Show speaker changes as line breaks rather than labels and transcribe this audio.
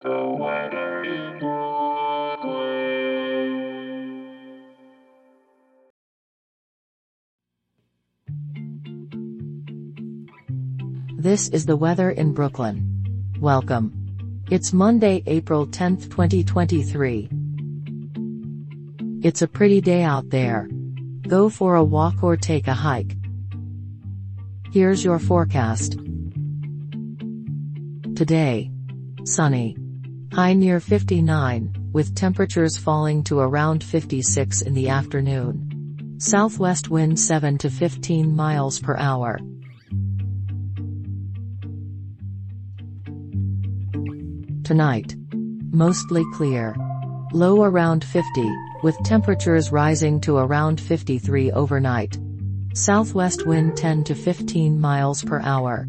This is the weather in Brooklyn. Welcome. It's Monday, April 10th, 2023. It's a pretty day out there. Go for a walk or take a hike. Here's your forecast. Today. Sunny. High near 59, with temperatures falling to around 56 in the afternoon. Southwest wind 7 to 15 miles per hour. Tonight. Mostly clear. Low around 50, with temperatures rising to around 53 overnight. Southwest wind 10 to 15 miles per hour.